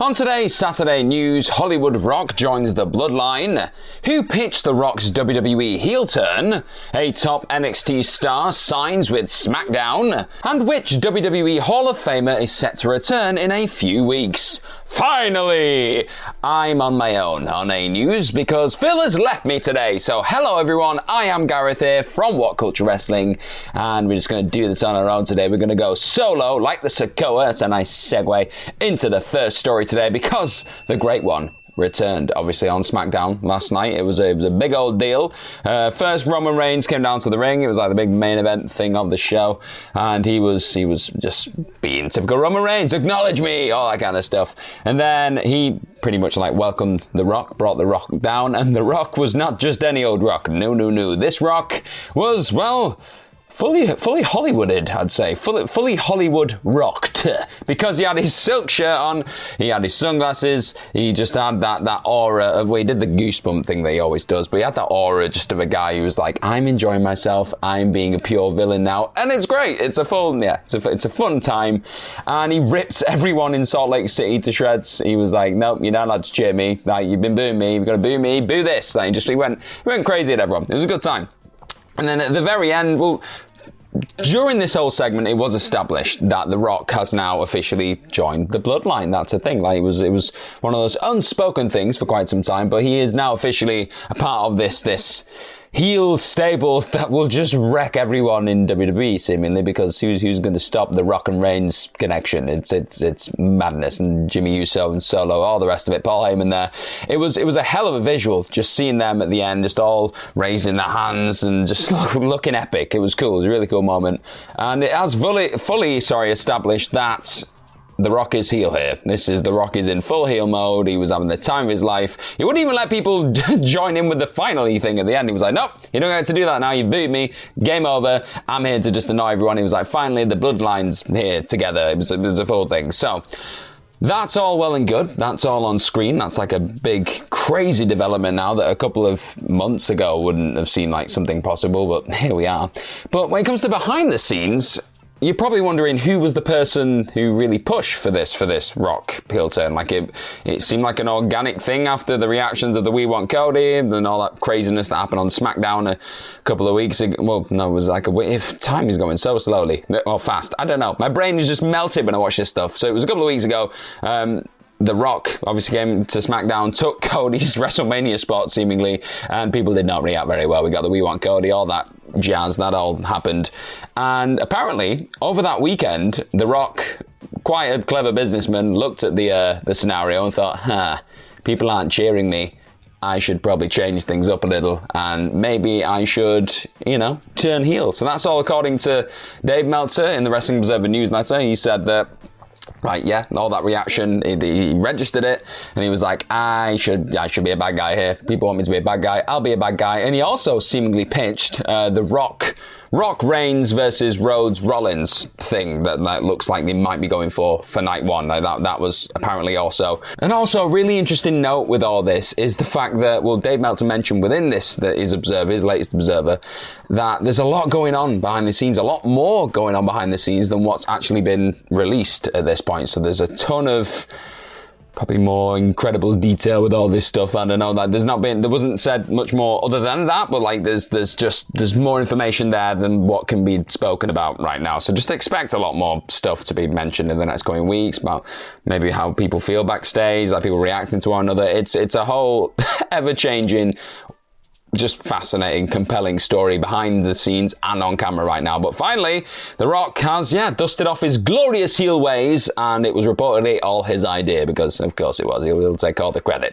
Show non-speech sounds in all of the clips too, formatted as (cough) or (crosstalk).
On today's Saturday news, Hollywood Rock joins the Bloodline. Who pitched The Rock's WWE heel turn? A top NXT star signs with SmackDown. And which WWE Hall of Famer is set to return in a few weeks? Finally! I'm on my own on A News because Phil has left me today. So, hello everyone, I am Gareth here from What Culture Wrestling, and we're just going to do this on our own today. We're going to go solo, like the Sikoa. That's a nice segue into the first story today because the great one returned, obviously, on SmackDown last night. It was a, it was a big old deal. Uh, first, Roman Reigns came down to the ring. It was like the big main event thing of the show, and he was he was just being typical Roman Reigns, acknowledge me, all that kind of stuff. And then he pretty much like welcomed The Rock, brought The Rock down, and The Rock was not just any old Rock. No, no, no. This Rock was well fully fully Hollywooded, I'd say, fully fully Hollywood rocked (laughs) because he had his silk shirt on, he had his sunglasses, he just had that that aura of well, he did the goosebump thing that he always does, but he had that aura just of a guy who was like, I'm enjoying myself, I'm being a pure villain now, and it's great. It's a fun yeah, it's a it's a fun time, and he ripped everyone in Salt Lake City to shreds. He was like, nope, you're not allowed to cheer me. Like you've been booing me, you've got to boo me, boo this. Like, he just he went he went crazy at everyone. It was a good time. And then at the very end, well, during this whole segment, it was established that The Rock has now officially joined the Bloodline. That's a thing. Like it was, it was one of those unspoken things for quite some time, but he is now officially a part of this, this heel stable (laughs) that will just wreck everyone in WWE seemingly because who's who's going to stop the Rock and Reigns connection? It's it's it's madness and Jimmy Uso and Solo, all the rest of it. Paul Heyman there. It was it was a hell of a visual just seeing them at the end, just all raising their hands and just (laughs) looking epic. It was cool. It was a really cool moment, and it has fully fully sorry established that the Rock is heel here. This is The Rock is in full heel mode. He was having the time of his life. He wouldn't even let people (laughs) join in with the finally thing at the end. He was like, nope, you don't get to do that now. You beat me. Game over. I'm here to just annoy everyone. He was like, finally, the bloodlines here together. It was, it was a full thing. So, that's all well and good. That's all on screen. That's like a big, crazy development now that a couple of months ago wouldn't have seemed like something possible, but (laughs) here we are. But when it comes to behind the scenes, you're probably wondering who was the person who really pushed for this for this rock heel turn. Like it, it seemed like an organic thing after the reactions of the We Want Cody and all that craziness that happened on SmackDown a couple of weeks ago. Well, no, it was like a if time is going so slowly or fast. I don't know. My brain is just melted when I watch this stuff. So it was a couple of weeks ago. Um, the Rock obviously came to SmackDown, took (laughs) Cody's WrestleMania spot seemingly, and people did not react very well. We got the We Want Cody, all that jazz, that all happened. And apparently, over that weekend, The Rock, quite a clever businessman, looked at the, uh, the scenario and thought, huh, people aren't cheering me. I should probably change things up a little and maybe I should, you know, turn heel. So that's all according to Dave Meltzer in the Wrestling Observer newsletter. He said that Right, yeah, all that reaction, he, he, registered it, and he was like, I should, I should be a bad guy here. People want me to be a bad guy. I'll be a bad guy. And he also seemingly pitched uh, The Rock Rock Reigns versus Rhodes Rollins thing that, that looks like they might be going for for night one. Like that, that was apparently also. And also, a really interesting note with all this is the fact that, well, Dave Meltzer mentioned within this, that his observer, his latest observer, that there's a lot going on behind the scenes, a lot more going on behind the scenes than what's actually been released at this point. So there's a ton of probably more incredible detail with all this stuff. I don't know that there's not been there wasn't said much more other than that, but like there's there's just there's more information there than what can be spoken about right now. So just expect a lot more stuff to be mentioned in the next coming weeks about maybe how people feel backstage, like people reacting to one another. It's it's a whole (laughs) ever changing just fascinating, compelling story behind the scenes and on camera right now. But finally, The Rock has, yeah, dusted off his glorious heel ways, and it was reportedly all his idea because, of course, it was. He'll, he'll take all the credit.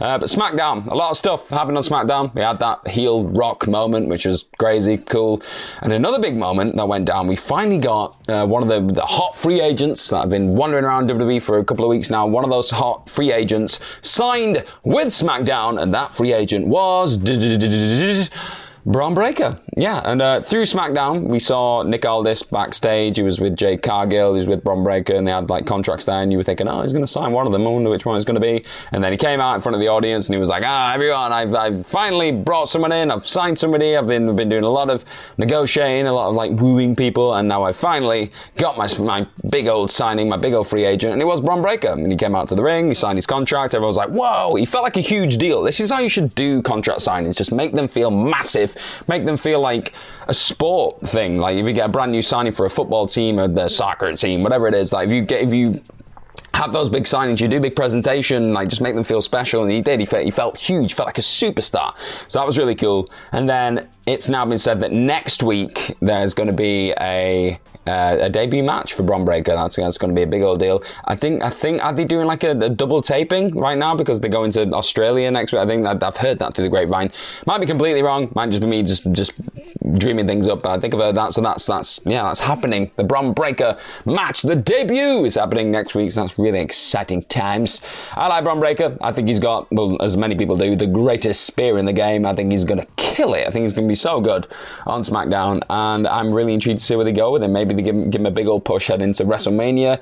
Uh, but SmackDown, a lot of stuff happened on SmackDown. We had that heel rock moment, which was crazy, cool. And another big moment that went down, we finally got uh, one of the, the hot free agents that have been wandering around WWE for a couple of weeks now. One of those hot free agents signed with SmackDown, and that free agent was. Bron Breakker. Yeah, and uh, through SmackDown, we saw Nick Aldis backstage. He was with Jade Cargill, he was with Bron Breakker, and they had like contracts there, and you were thinking, oh, he's going to sign one of them. I wonder which one it's going to be. And then he came out in front of the audience and he was like, ah, everyone, I've, I've finally brought someone in. I've signed somebody. I've been, been doing a lot of negotiating, a lot of like wooing people, and now I finally got my, my big old signing, my big old free agent, and it was Bron Breakker. And he came out to the ring, he signed his contract. Everyone was like, whoa, he felt like a huge deal. This is how you should do contract signings. Just make them feel massive make them feel like a sport thing. Like if you get a brand new signing for a football team or the soccer team, whatever it is, like if you get if you have those big signings, you do big presentation, like just make them feel special. And he did. He felt, he felt huge, felt like a superstar. So that was really cool. And then it's now been said that next week there's going to be a uh, a debut match for Bron Breakker. That's, that's going to be a big old deal. I think I think are they doing like a, a double taping right now because they're going to Australia next week. I think I've heard that through the grapevine. Might be completely wrong. Might just be me just just dreaming things up. But I think I've heard that. So that's that's yeah that's happening. The Bron Breakker match, the debut is happening next week. So that's really exciting times. I like Bron Breakker. I think he's got well as many people do the greatest spear in the game. I think he's going to kill it. I think he's going to be so good on SmackDown, and I'm really intrigued to see where they go with him. Maybe they give him, give him a big old push head into WrestleMania.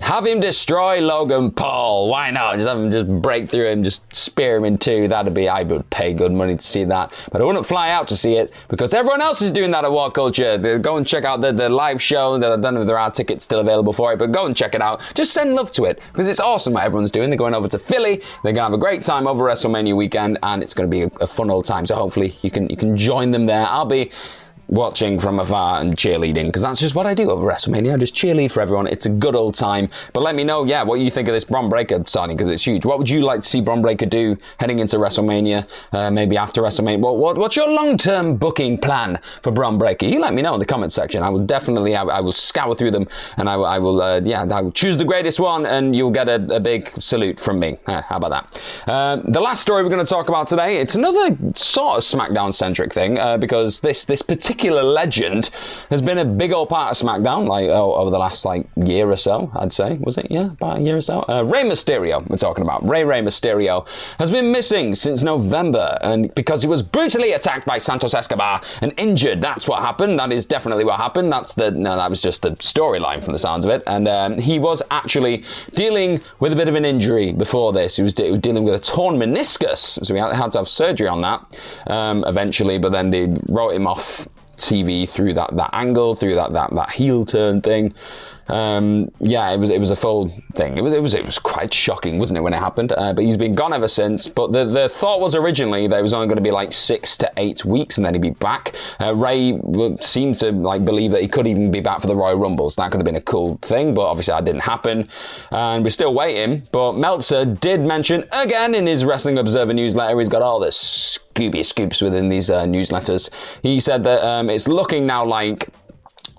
Have him destroy Logan Paul. Why not? Just have him just break through him, just spear him in two. That'd be, I would pay good money to see that. But I wouldn't fly out to see it because everyone else is doing that at What Culture. Go and check out the, the live show. I don't know if there are tickets still available for it, but go and check it out. Just send love to it because it's awesome what everyone's doing. They're going over to Philly. They're going to have a great time over WrestleMania weekend and it's going to be a, a fun old time. So hopefully you can, you can join them there. I'll be watching from afar and cheerleading because that's just what I do over WrestleMania. I just cheerlead for everyone. It's a good old time. But let me know, yeah, what you think of this Bron Breakker signing because it's huge. What would you like to see Bron Breakker do heading into WrestleMania? Uh, maybe after WrestleMania. What, what, what's your long-term booking plan for Bron Breakker? You let me know in the comment section. I will definitely, I, I will scour through them and I, I will, uh, yeah, I will choose the greatest one and you'll get a, a big salute from me. Uh, how about that? Uh, the last story we're going to talk about today, it's another sort of SmackDown-centric thing uh, because this this particular particular legend has been a big old part of SmackDown, like oh, over the last like year or so, I'd say. Was it? Yeah, about a year or so. Uh, Rey Mysterio, we're talking about. Rey Rey Mysterio has been missing since November, and because he was brutally attacked by Santos Escobar and injured. That's what happened. That is definitely what happened. That's the no, that was just the storyline from the sounds of it. And um, he was actually dealing with a bit of an injury before this. He was, de- dealing with a torn meniscus, so he had to have surgery on that um, eventually. But then they wrote him off TV through that, that angle, through that, that, that heel turn thing. Um, yeah, it was it was a full thing. It was it was it was quite shocking, wasn't it, when it happened? Uh, but he's been gone ever since. But the the thought was originally that it was only going to be like six to eight weeks, and then he'd be back. Uh, Rey seemed to like believe that he could even be back for the Royal Rumbles. That could have been a cool thing, but obviously that didn't happen, and we're still waiting. But Meltzer did mention again in his Wrestling Observer newsletter, he's got all the Scooby scoops within these uh, newsletters. He said that um, it's looking now like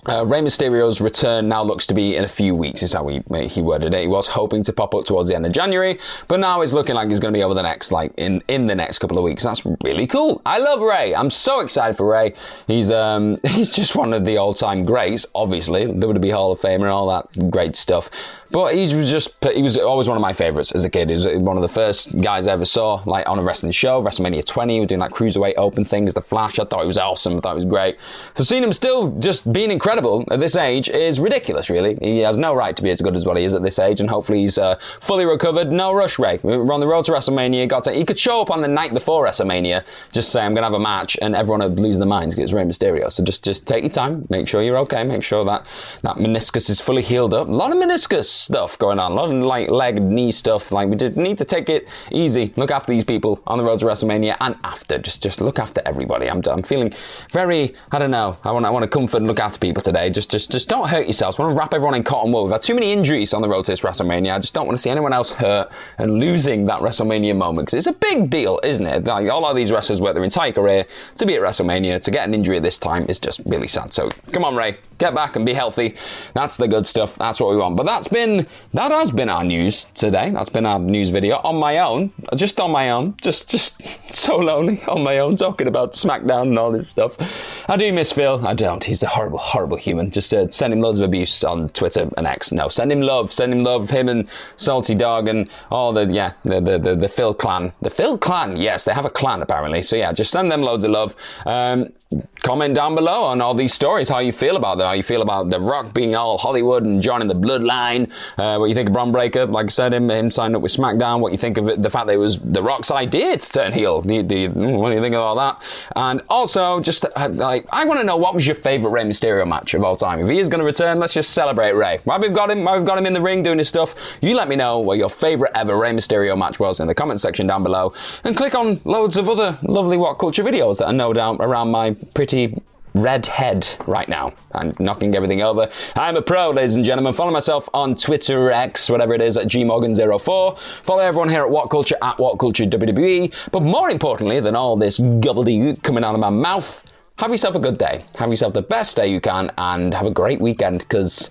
uh, Rey Mysterio's return now looks to be in a few weeks, is how he, he worded it. He was hoping to pop up towards the end of January, but now it's looking like he's going to be over the next, like, in, in the next couple of weeks. That's really cool. I love Rey. I'm so excited for Rey. He's, um, (laughs) he's just one of the all-time greats, obviously. WWE Hall of Famer and all that great stuff. But he was just, he was always one of my favorites as a kid. He was one of the first guys I ever saw, like, on a wrestling show, WrestleMania 20. He was doing, like, cruiserweight open things, The Flash. I thought he was awesome. I thought he was great. So seeing him still just being incredible at this age is ridiculous, really. He has no right to be as good as what he is at this age, and hopefully he's uh, fully recovered. No rush, Rey. We're on the road to WrestleMania. Got to, he could show up on the night before WrestleMania, just say, I'm going to have a match, and everyone would lose their minds because it's Rey Mysterio. So just, just take your time. Make sure you're okay. Make sure that that meniscus is fully healed up. A lot of meniscus stuff going on A lot of like leg, knee stuff. Like we did need to take it easy. Look after these people on the road to WrestleMania and after. Just just look after everybody. I'm, I'm feeling very. I don't know. I want I want to comfort and look after people today. Just just just don't hurt yourselves. I want to wrap everyone in cotton wool. We've had too many injuries on the road to this WrestleMania. I just don't want to see anyone else hurt and losing that WrestleMania moment because it's a big deal, isn't it? Like all of these wrestlers work their entire career to be at WrestleMania to get an injury at this time is just really sad. So come on, Rey, get back and be healthy. That's the good stuff. That's what we want. But that's been that has been our news today. That's been our news video on my own, just on my own, just just (laughs) so lonely on my own, talking about SmackDown and all this stuff. I do miss Phil. I don't. He's a horrible, horrible human. Just uh, send him loads of abuse on Twitter and X. No, send him love. Send him love. Him and Salty Dog and all the yeah the the the, the Phil clan. The Phil clan. Yes, they have a clan apparently. So yeah, just send them loads of love. Um, comment down below on all these stories, how you feel about them, how you feel about The Rock being all Hollywood and joining the bloodline, uh, what you think of Bron Breakker, like I said, him, him signing up with SmackDown, what you think of it, the fact that it was The Rock's idea to turn heel, the, the, what do you think of all that? And also, just uh, like, I want to know what was your favourite Rey Mysterio match of all time? If he is going to return, let's just celebrate Rey. Why we've got him, why we've got him in the ring doing his stuff, you let me know what your favourite ever Rey Mysterio match was in the comment section down below, and click on loads of other lovely What Culture videos that are no doubt around my pretty red head right now. I'm knocking everything over. I'm a pro, ladies and gentlemen. Follow myself on Twitter, X, whatever it is, at gmorgan04. Follow everyone here at What Culture at What Culture WWE. But more importantly than all this gobbledygook coming out of my mouth, have yourself a good day. Have yourself the best day you can, and have a great weekend because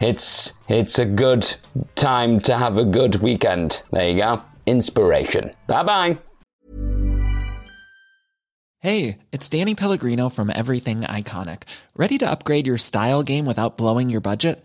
it's it's a good time to have a good weekend. There you go. Inspiration. Bye bye. Hey, it's Danny Pellegrino from Everything Iconic. Ready to upgrade your style game without blowing your budget?